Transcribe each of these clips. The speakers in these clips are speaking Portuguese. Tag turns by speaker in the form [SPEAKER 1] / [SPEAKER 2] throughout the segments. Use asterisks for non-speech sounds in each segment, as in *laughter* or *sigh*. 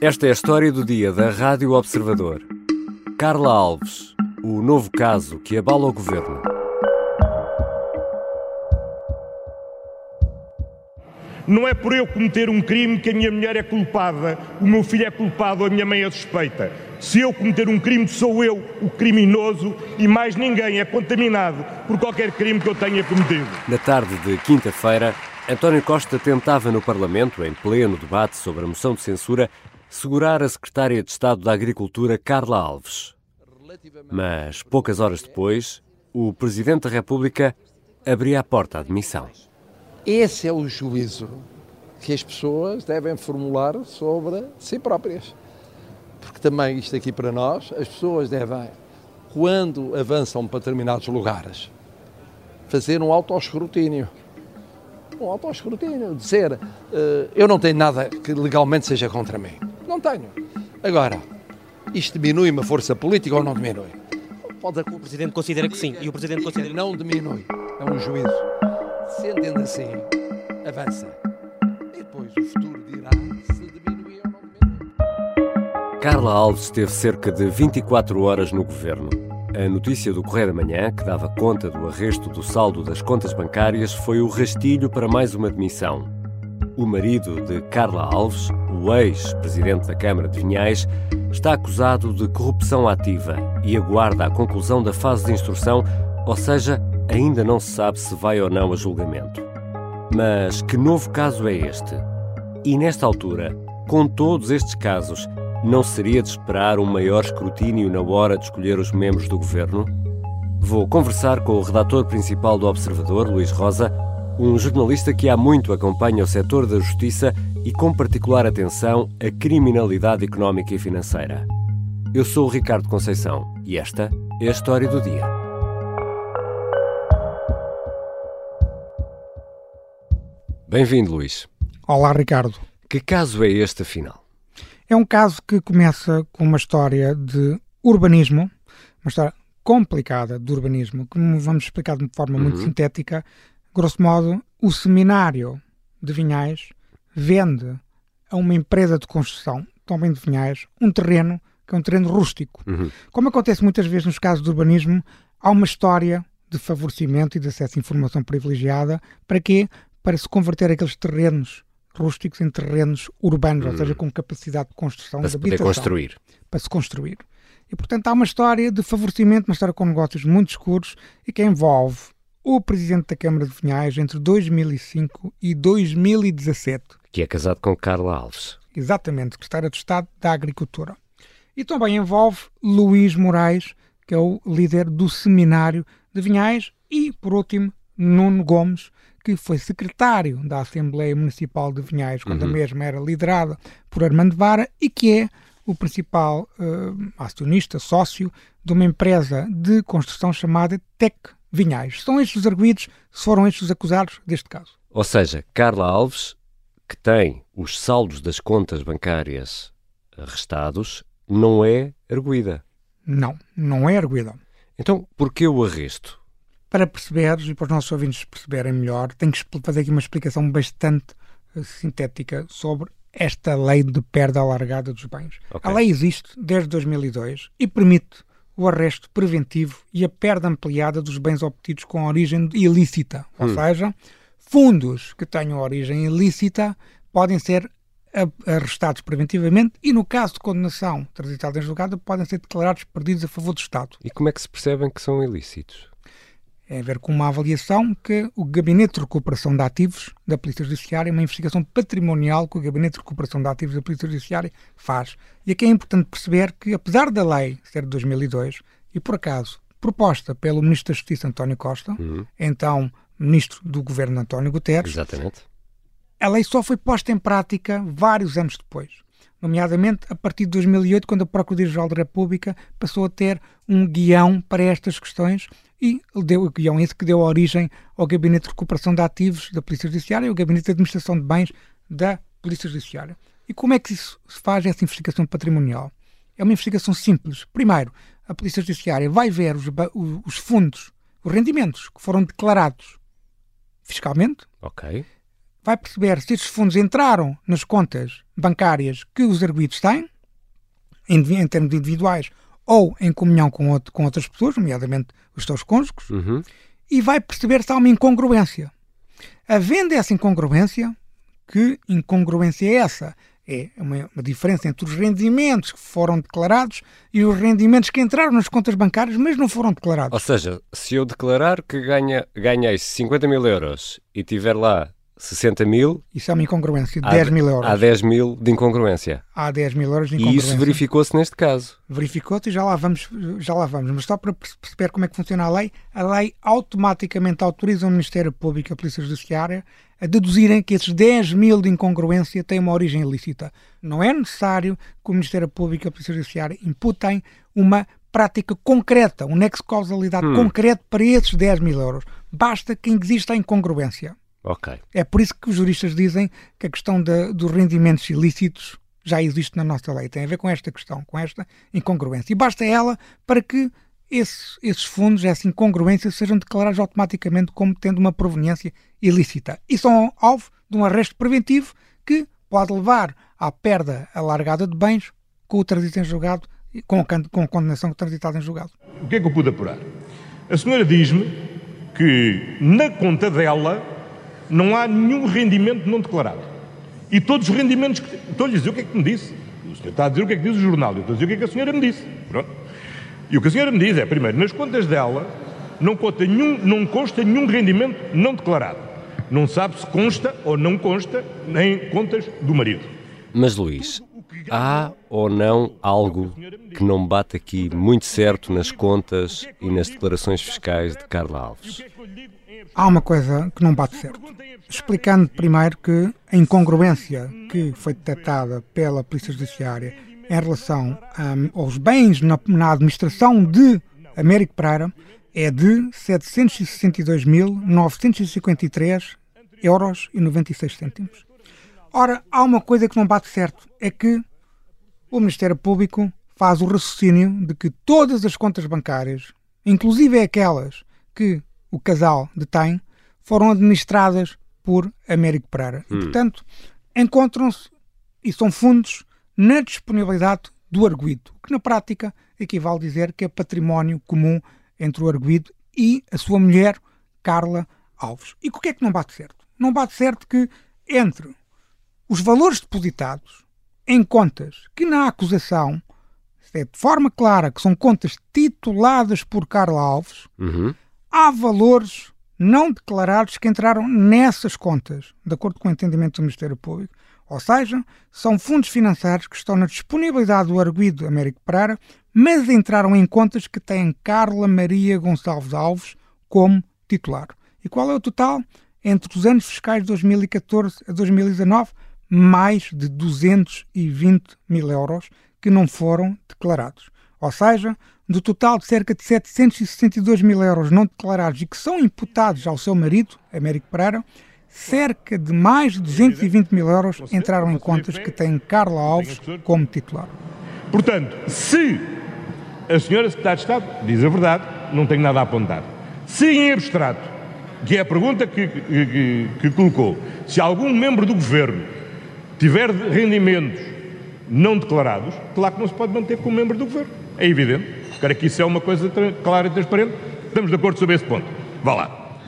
[SPEAKER 1] Esta é a história do dia da Rádio Observador. Carla Alves, o novo caso que abala o governo.
[SPEAKER 2] Não é por eu cometer um crime que a minha mulher é culpada, o meu filho é culpado a minha mãe é suspeita. Se eu cometer um crime, sou eu o criminoso e mais ninguém é contaminado por qualquer crime que eu tenha cometido.
[SPEAKER 1] Na tarde de quinta-feira, António Costa tentava no Parlamento, em pleno debate sobre a moção de censura, segurar a secretária de Estado da Agricultura, Carla Alves. Mas, poucas horas depois, o Presidente da República abria a porta à demissão.
[SPEAKER 3] Esse é o juízo que as pessoas devem formular sobre si próprias. Porque também isto aqui para nós, as pessoas devem, quando avançam para determinados lugares, fazer um autoescrutínio. Um autoescrutínio, dizer uh, eu não tenho nada que legalmente seja contra mim. Não tenho. Agora, isto diminui uma força política ou não diminui?
[SPEAKER 4] Pode... O Presidente considera que sim e o Presidente considera
[SPEAKER 3] Não diminui. É um juízo. Se entende assim, avança. E depois o futuro dirá se diminui ou não diminui.
[SPEAKER 1] Carla Alves esteve cerca de 24 horas no governo. A notícia do Correio da Manhã, que dava conta do arresto do saldo das contas bancárias, foi o rastilho para mais uma demissão. O marido de Carla Alves, o ex-presidente da Câmara de Vinhais, está acusado de corrupção ativa e aguarda a conclusão da fase de instrução, ou seja, ainda não se sabe se vai ou não a julgamento. Mas que novo caso é este? E nesta altura, com todos estes casos, não seria de esperar um maior escrutínio na hora de escolher os membros do governo? Vou conversar com o redator principal do Observador, Luís Rosa, um jornalista que há muito acompanha o setor da justiça e com particular atenção a criminalidade económica e financeira. Eu sou o Ricardo Conceição e esta é a história do dia. Bem-vindo, Luís.
[SPEAKER 5] Olá, Ricardo.
[SPEAKER 1] Que caso é este, afinal?
[SPEAKER 5] É um caso que começa com uma história de urbanismo, uma história complicada de urbanismo, que vamos explicar de uma forma muito
[SPEAKER 1] Uhum.
[SPEAKER 5] sintética. Grosso modo, o seminário de Vinhais vende a uma empresa de construção, também de Vinhais, um terreno que é um terreno rústico.
[SPEAKER 1] Uhum.
[SPEAKER 5] Como acontece muitas vezes nos casos de urbanismo, há uma história de favorecimento e de acesso a informação privilegiada. Para quê? Para se converter aqueles terrenos rústicos em terrenos urbanos, ou seja, com capacidade de construção
[SPEAKER 1] Para
[SPEAKER 5] de
[SPEAKER 1] se poder
[SPEAKER 5] habitação
[SPEAKER 1] construir.
[SPEAKER 5] para se construir. E, portanto, há uma história de favorecimento, uma história com negócios muito escuros e que envolve o presidente da Câmara de Vinhais entre 2005 e 2017,
[SPEAKER 1] Que é casado com Carla Alves.
[SPEAKER 5] exatamente, secretário de Estado da Agricultura. E também envolve Luís Moraes, que é o líder do Seminário de Vinhais, e, por último, Nuno Gomes, que foi secretário da Assembleia Municipal de Vinhais, quando a mesma era liderada por Armando Vara, e que é o principal eh, acionista, sócio de uma empresa de construção chamada Tec Vinhais. São estes os arguídos, foram estes os acusados deste caso.
[SPEAKER 1] Ou seja, Carla Alves, que tem os saldos das contas bancárias arrestados, não é arguída.
[SPEAKER 5] Não, não é arguída.
[SPEAKER 1] Então, porquê o arresto?
[SPEAKER 5] para perceberes e para os nossos ouvintes perceberem melhor, tenho que fazer aqui uma explicação bastante eh, sintética sobre esta lei de perda alargada dos bens.
[SPEAKER 1] Ok.
[SPEAKER 5] A lei existe desde 2002 e permite o arresto preventivo e a perda ampliada dos bens obtidos com origem ilícita, ou seja, fundos que tenham origem ilícita podem ser arrestados preventivamente e, no caso de condenação transitada em julgado, podem ser declarados perdidos a favor do Estado.
[SPEAKER 1] E como é que se percebem que são ilícitos?
[SPEAKER 5] É a ver com uma avaliação que o Gabinete de Recuperação de Ativos da Polícia Judiciária, uma investigação patrimonial que o Gabinete de Recuperação de Ativos da Polícia Judiciária faz. E aqui é importante perceber que, apesar da lei ser de 2002, e por acaso proposta pelo Ministro da Justiça António Costa, então Ministro do Governo António Guterres,
[SPEAKER 1] Exatamente.
[SPEAKER 5] a lei só foi posta em prática vários anos depois. Nomeadamente a partir de 2008, quando a Procuradoria-Geral da República passou a ter um guião para estas questões e deu o guião esse que deu origem ao Gabinete de Recuperação de Ativos da Polícia Judiciária e ao Gabinete de Administração de Bens da Polícia Judiciária. E como é que isso se faz, essa investigação patrimonial? É uma investigação simples. Primeiro, a Polícia Judiciária vai ver os, os fundos, os rendimentos que foram declarados fiscalmente,
[SPEAKER 1] Ok.
[SPEAKER 5] Vai perceber se estes fundos entraram nas contas bancárias que os arguidos têm, em, em termos individuais ou em comunhão com, outro, com outras pessoas, nomeadamente os seus cônjuges,
[SPEAKER 1] Uhum.
[SPEAKER 5] e vai perceber se há uma incongruência. Havendo essa incongruência, que incongruência é essa? É uma, uma diferença entre os rendimentos que foram declarados e os rendimentos que entraram nas contas bancárias, mas não foram declarados.
[SPEAKER 1] Ou seja, se eu declarar que ganha, ganhei 50 mil euros e tiver lá 60 mil,
[SPEAKER 5] Isso é uma incongruência
[SPEAKER 1] há
[SPEAKER 5] 10
[SPEAKER 1] de-
[SPEAKER 5] mil euros.
[SPEAKER 1] há 10 mil de incongruência.
[SPEAKER 5] Há 10 mil euros de
[SPEAKER 1] E
[SPEAKER 5] incongruência.
[SPEAKER 1] isso verificou-se neste caso.
[SPEAKER 5] verificou-se e já lá vamos, já lá vamos. Mas só para perceber como é que funciona a lei, a lei automaticamente autoriza o Ministério Público e a Polícia Judiciária a deduzirem que esses 10 mil de incongruência têm uma origem ilícita. Não é necessário que o Ministério Público e a Polícia Judiciária imputem uma prática concreta, um nexo de causalidade concreto para esses 10 mil euros. Basta que exista a incongruência.
[SPEAKER 1] Ok.
[SPEAKER 5] É por isso que os juristas dizem que a questão da- dos rendimentos ilícitos já existe na nossa lei. Tem a ver com esta questão, com esta incongruência. E basta ela para que esses, esses fundos, essa incongruência, sejam declarados automaticamente como tendo uma proveniência ilícita. E são alvo de um arresto preventivo que pode levar à perda alargada de bens com o trânsito em julgado, com a, can- com a condenação transitada em julgado.
[SPEAKER 2] O que é que eu pude apurar? A senhora diz-me que na conta dela não há nenhum rendimento não declarado. E todos os rendimentos que. Estou-lhe a dizer o que é que me disse. O senhor está a dizer o que é que diz o jornal. Eu estou a dizer o que é que a senhora me disse. Pronto. E o que a senhora me diz é, primeiro, nas contas dela não consta nenhum, não consta nenhum rendimento não declarado. Não sabe se consta ou não consta em contas do marido.
[SPEAKER 1] Mas Luís, há ou não algo que não bate aqui muito certo nas contas e nas declarações fiscais de Carla Alves?
[SPEAKER 5] Há uma coisa que não bate certo. Explicando primeiro que a incongruência que foi detectada pela Polícia Judiciária em relação hum, aos bens na, na administração de Américo Pereira é de 762.953 euros e 96 cêntimos. Ora, há uma coisa que não bate certo, é que o Ministério Público faz o raciocínio de que todas as contas bancárias, inclusive aquelas que o casal detém, foram administradas por Américo Pereira. E, portanto, encontram-se e são fundos na disponibilidade do arguído, o que na prática equivale a dizer que é património comum entre o arguído e a sua mulher, Carla Alves. E o que é que não bate certo? Não bate certo que entre os valores depositados em contas que na acusação é de forma clara que são contas tituladas por Carla Alves,
[SPEAKER 1] Uhum.
[SPEAKER 5] Há valores não declarados que entraram nessas contas, de acordo com o entendimento do Ministério Público. Ou seja, são fundos financeiros que estão na disponibilidade do arguído Américo Pereira, mas entraram em contas que têm Carla Maria Gonçalves Alves como titular. E qual é o total? Entre os anos fiscais de 2014 a 2019, mais de 220 mil euros que não foram declarados. Ou seja, do total de cerca de 762 mil euros não declarados e que são imputados ao seu marido, Américo Pereira, cerca de mais de 220 mil euros entraram em contas que têm Carla Alves como titular.
[SPEAKER 2] Portanto, se a senhora Secretária de Estado diz a verdade, não tenho nada a apontar. Se em abstrato, que é a pergunta que- que- que colocou, se algum membro do Governo tiver rendimentos não declarados, claro que não se pode manter como membro do Governo. É evidente. Quero que isso é uma coisa clara e transparente. Estamos de acordo sobre esse ponto. Vá lá.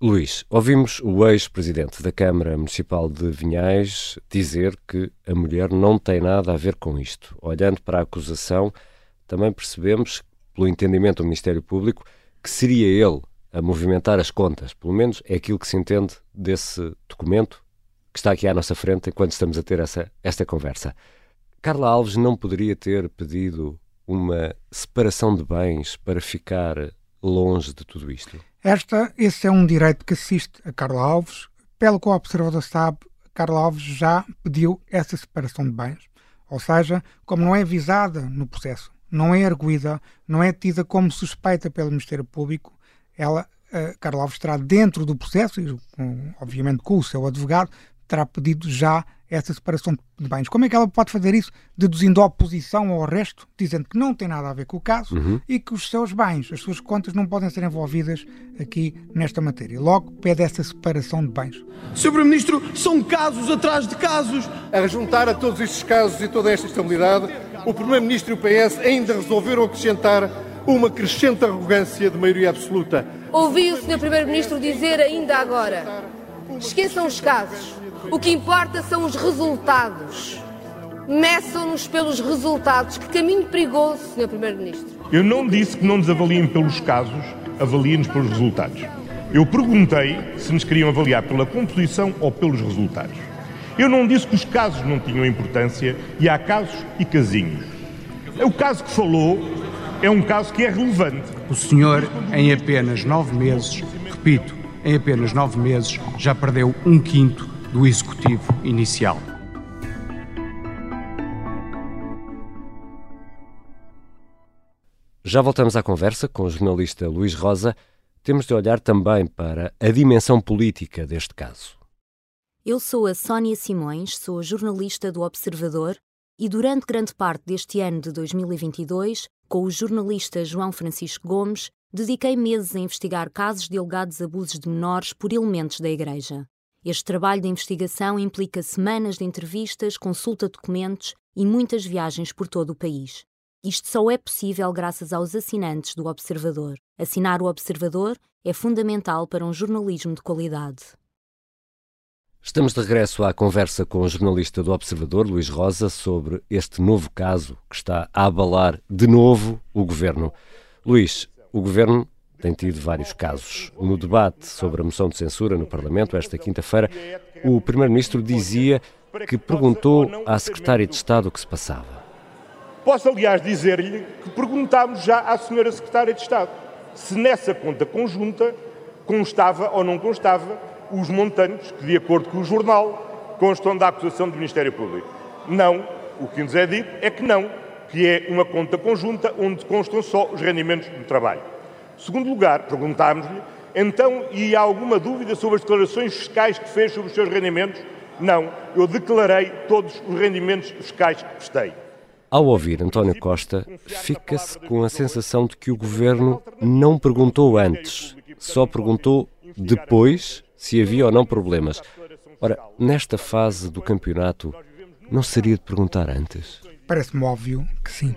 [SPEAKER 1] Luís, ouvimos o ex-presidente da Câmara Municipal de Vinhais dizer que a mulher não tem nada a ver com isto. Olhando para a acusação, também percebemos, pelo entendimento do Ministério Público, que seria ele a movimentar as contas. Pelo menos é aquilo que se entende desse documento que está aqui à nossa frente enquanto estamos a ter essa, esta conversa. Carla Alves não poderia ter pedido uma separação de bens para ficar longe de tudo isto?
[SPEAKER 5] Esta, esse é um direito que assiste a Carla Alves. Pelo que o observador sabe, Carla Alves já pediu essa separação de bens. Ou seja, como não é visada no processo, não é arguída, não é tida como suspeita pelo Ministério Público, ela, a Carla Alves, terá dentro do processo, obviamente com o seu advogado, terá pedido já essa separação de bens. Como é que ela pode fazer isso? Deduzindo a oposição ao resto, dizendo que não tem nada a ver com o caso uhum. e que os seus bens, as suas contas, não podem ser envolvidas aqui nesta matéria. Logo, pede essa separação de bens.
[SPEAKER 6] Sr. Primeiro-Ministro, são casos atrás de casos.
[SPEAKER 7] A juntar a todos estes casos e toda esta estabilidade, o Primeiro-Ministro e o PS ainda resolveram acrescentar uma crescente arrogância de maioria absoluta.
[SPEAKER 8] Ouvi o Sr. Primeiro-Ministro dizer ainda agora: esqueçam os casos. O que importa são os resultados. Meçam-nos pelos resultados. Que caminho perigoso, Sr. Primeiro-Ministro.
[SPEAKER 2] Eu não disse que não nos avaliem pelos casos, avaliem-nos pelos resultados. Eu perguntei se nos queriam avaliar pela composição ou pelos resultados. Eu não disse que os casos não tinham importância e há casos e casinhos. O caso que falou é um caso que é relevante.
[SPEAKER 9] O senhor, em apenas nove meses, repito, em apenas nove meses, já perdeu um quinto do executivo inicial.
[SPEAKER 1] Já voltamos à conversa com o jornalista Luís Rosa. Temos de olhar também para a dimensão política deste caso.
[SPEAKER 10] Eu sou a Sónia Simões, sou jornalista do Observador e durante grande parte deste ano de 2022, com o jornalista João Francisco Gomes, dediquei meses a investigar casos de alegados abusos de menores por elementos da Igreja. Este trabalho de investigação implica semanas de entrevistas, consulta de documentos e muitas viagens por todo o país. Isto só é possível graças aos assinantes do Observador. Assinar o Observador é fundamental para um jornalismo de qualidade.
[SPEAKER 1] Estamos de regresso à conversa com o jornalista do Observador, Luís Rosa, sobre este novo caso que está a abalar de novo o governo. Luís, o governo tem tido vários casos. No debate sobre a moção de censura no Parlamento, esta quinta-feira, o Primeiro-Ministro dizia que perguntou à Secretária de Estado o que se passava.
[SPEAKER 2] Posso, aliás, dizer-lhe que perguntámos já à Senhora Secretária de Estado se nessa conta conjunta constava ou não constava os montantes que, de acordo com o jornal, constam da acusação do Ministério Público. Não. O que nos é dito é que não, que é uma conta conjunta onde constam só os rendimentos do trabalho. Segundo lugar, perguntámos-lhe, então, e há alguma dúvida sobre as declarações fiscais que fez sobre os seus rendimentos? Não, eu declarei todos os rendimentos fiscais que prestei.
[SPEAKER 1] Ao ouvir António Costa, fica-se com a sensação de que o governo não perguntou antes, só perguntou depois se havia ou não problemas. Ora, nesta fase do campeonato, não seria de perguntar antes?
[SPEAKER 5] Parece-me óbvio que sim.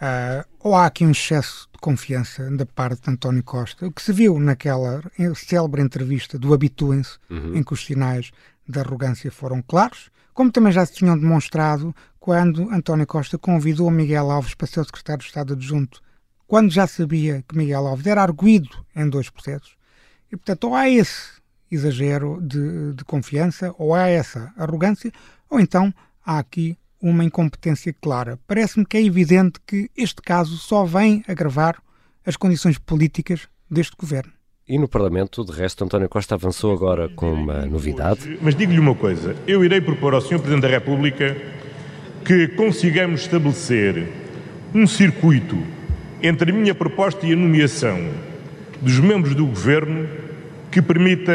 [SPEAKER 5] Uh, ou há aqui um excesso de confiança da parte de António Costa, o que se viu naquela célebre entrevista do Habituem-se, uhum. em que os sinais da arrogância foram claros, como também já se tinham demonstrado quando António Costa convidou Miguel Alves para ser o secretário de Estado adjunto, quando já sabia que Miguel Alves era arguído em dois processos. E, portanto, ou há esse exagero de, de confiança, ou há essa arrogância, ou então há aqui uma incompetência clara. Parece-me que é evidente que este caso só vem agravar as condições políticas deste governo.
[SPEAKER 1] E no Parlamento, de resto, António Costa avançou agora com uma novidade.
[SPEAKER 2] Mas digo-lhe uma coisa: eu irei propor ao Sr. Presidente da República que consigamos estabelecer um circuito entre a minha proposta e a nomeação dos membros do governo que permita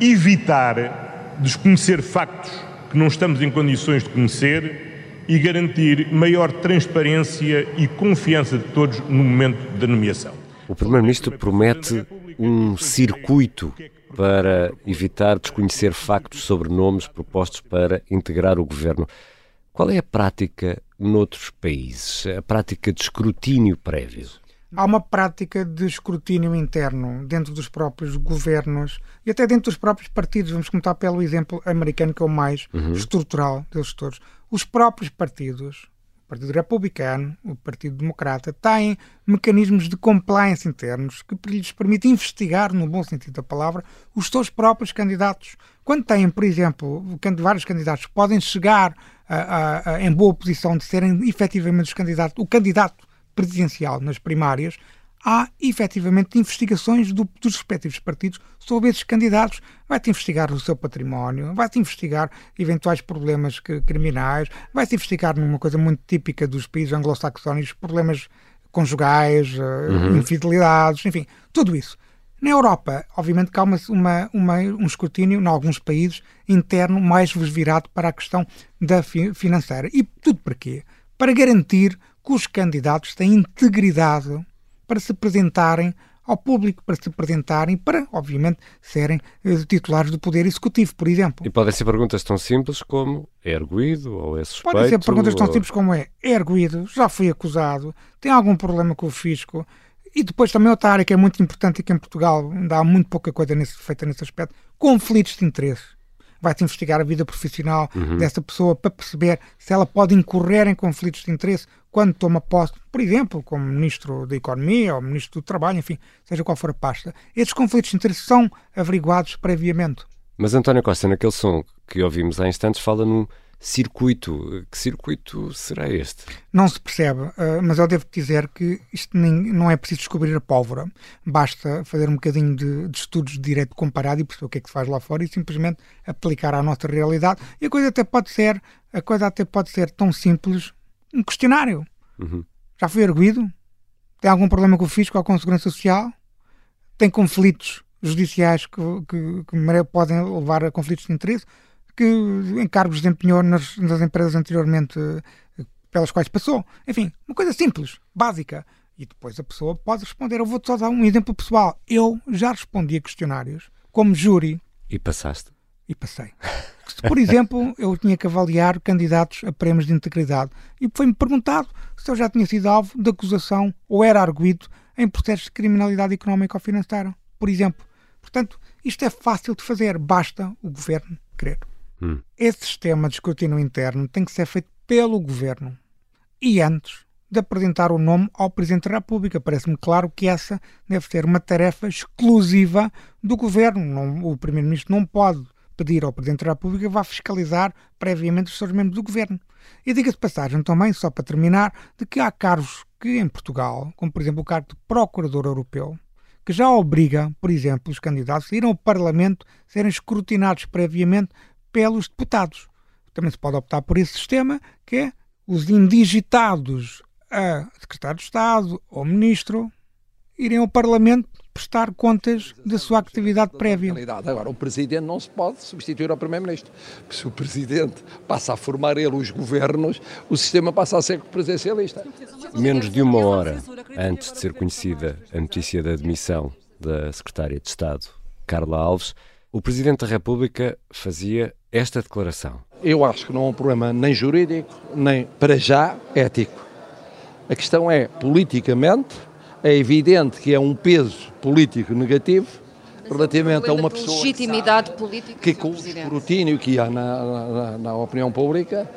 [SPEAKER 2] evitar desconhecer factos que não estamos em condições de conhecer e garantir maior transparência e confiança de todos no momento da nomeação.
[SPEAKER 1] O Primeiro-Ministro promete um circuito para evitar desconhecer factos sobre nomes propostos para integrar o governo. Qual é a prática noutros países? A prática de escrutínio prévio?
[SPEAKER 5] Há uma prática de escrutínio interno dentro dos próprios governos e até dentro dos próprios partidos. Vamos começar pelo exemplo americano, que é o mais uhum. estrutural deles todos. Os próprios partidos, o Partido Republicano, o Partido Democrata, têm mecanismos de compliance internos que lhes permitem investigar, no bom sentido da palavra, os seus próprios candidatos. Quando têm, por exemplo, vários candidatos que podem chegar a, a, a, em boa posição de serem efetivamente os candidatos, o candidato presidencial nas primárias, há efetivamente investigações do, dos respectivos partidos sobre esses candidatos. Vai-te investigar o seu património, vai-te investigar eventuais problemas que, criminais, vai-te investigar numa coisa muito típica dos países anglo-saxónicos, problemas conjugais, eh, uhum. infidelidades, enfim, tudo isso. Na Europa, obviamente que há uma, uma, uma, um escrutínio, em alguns países, interno mais virado para a questão da fi financeira. E tudo para quê? Para garantir os candidatos têm integridade para se apresentarem ao público, para se apresentarem, para, obviamente, serem eh, titulares do Poder Executivo, por exemplo.
[SPEAKER 1] E podem ser perguntas tão simples como é arguído ou é suspeito?
[SPEAKER 5] Podem ser perguntas tão
[SPEAKER 1] ou...
[SPEAKER 5] simples como é é arguído, já foi acusado, tem algum problema com o fisco, e depois também outra área que é muito importante e que em Portugal ainda há muito pouca coisa nesse, feita nesse aspecto, conflitos de interesse. Vai-se investigar a vida profissional
[SPEAKER 1] Uhum.
[SPEAKER 5] dessa pessoa para perceber se ela pode incorrer em conflitos de interesse quando toma posse, por exemplo, como Ministro da Economia ou Ministro do Trabalho, enfim, seja qual for a pasta. Esses conflitos de interesse são averiguados previamente.
[SPEAKER 1] Mas António Costa, naquele som que ouvimos há instantes, fala num circuito. Que circuito será este?
[SPEAKER 5] Não se percebe, uh, mas eu devo dizer que isto nem, não é preciso descobrir a pólvora. Basta fazer um bocadinho de, de, estudos de direito comparado e perceber o que é que se faz lá fora e simplesmente aplicar à nossa realidade. E a coisa até pode ser, a coisa até pode ser tão simples, um questionário.
[SPEAKER 1] Uhum.
[SPEAKER 5] Já foi arguído? Tem algum problema com o fisco ou com a segurança social? Tem conflitos judiciais que, que, que podem levar a conflitos de interesse? Que encargos desempenhou nas, nas empresas anteriormente pelas quais passou. Enfim, uma coisa simples, básica. E depois a pessoa pode responder. Eu vou-te só dar um exemplo pessoal. Eu já respondi a questionários como júri.
[SPEAKER 1] E passaste?
[SPEAKER 5] E passei. *laughs* Se, por exemplo, eu tinha que avaliar candidatos a prémios de integridade e foi-me perguntado se eu já tinha sido alvo de acusação ou era arguído em processos de criminalidade económica ou financeira, por exemplo. Portanto, isto é fácil de fazer, basta o governo querer.
[SPEAKER 1] Hum.
[SPEAKER 5] Esse sistema de escrutínio interno tem que ser feito pelo governo e antes de apresentar o nome ao Presidente da República. Parece-me claro que essa deve ser uma tarefa exclusiva do governo. Não, o Primeiro-Ministro não pode pedir ao Presidente da República vá fiscalizar previamente os seus membros do governo. E diga-se passagem também, só para terminar, de que há cargos que em Portugal, como por exemplo o cargo de Procurador Europeu, que já obriga, por exemplo, os candidatos a ir ao Parlamento serem escrutinados previamente pelos deputados. Também se pode optar por esse sistema, que é os indigitados a secretário de Estado ou ministro irem ao Parlamento prestar contas da sua atividade prévia.
[SPEAKER 3] Agora, o Presidente não se pode substituir ao Primeiro-Ministro. Se o Presidente passa a formar ele os governos, o sistema passa a ser presidencialista.
[SPEAKER 1] Menos de uma hora antes de ser conhecida a notícia da admissão da Secretária de Estado, Carla Alves, o Presidente da República fazia esta declaração.
[SPEAKER 3] Eu acho que não há um problema nem jurídico, nem, para já, ético. A questão é, politicamente, é evidente que é um peso político negativo relativamente a uma pessoa
[SPEAKER 11] legitimidade política
[SPEAKER 3] que com o escrutínio que há na, na, na, opinião pública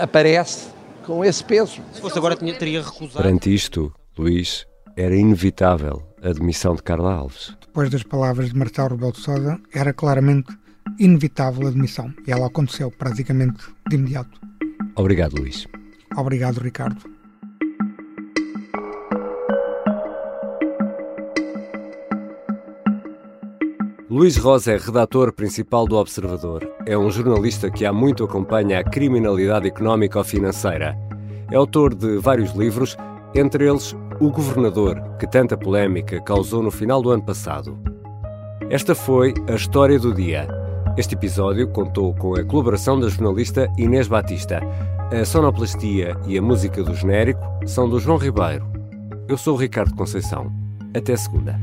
[SPEAKER 3] aparece com esse peso.
[SPEAKER 4] Se fosse agora teria recusado.
[SPEAKER 1] Perante isto, Luís, era inevitável a demissão de Carla Alves.
[SPEAKER 5] Depois das palavras de Marcelo Rebelo de Sousa, era claramente inevitável a demissão. E ela aconteceu praticamente de imediato.
[SPEAKER 1] Obrigado, Luís.
[SPEAKER 5] Obrigado, Ricardo.
[SPEAKER 1] Luís Rosa é redator principal do Observador. É um jornalista que há muito acompanha a criminalidade económica ou financeira. É autor de vários livros, entre eles O Governador, que tanta polémica causou no final do ano passado. Esta foi a história do dia. Este episódio contou com a colaboração da jornalista Inês Batista. A sonoplastia e a música do genérico são do João Ribeiro. Eu sou o Ricardo Conceição. Até segunda.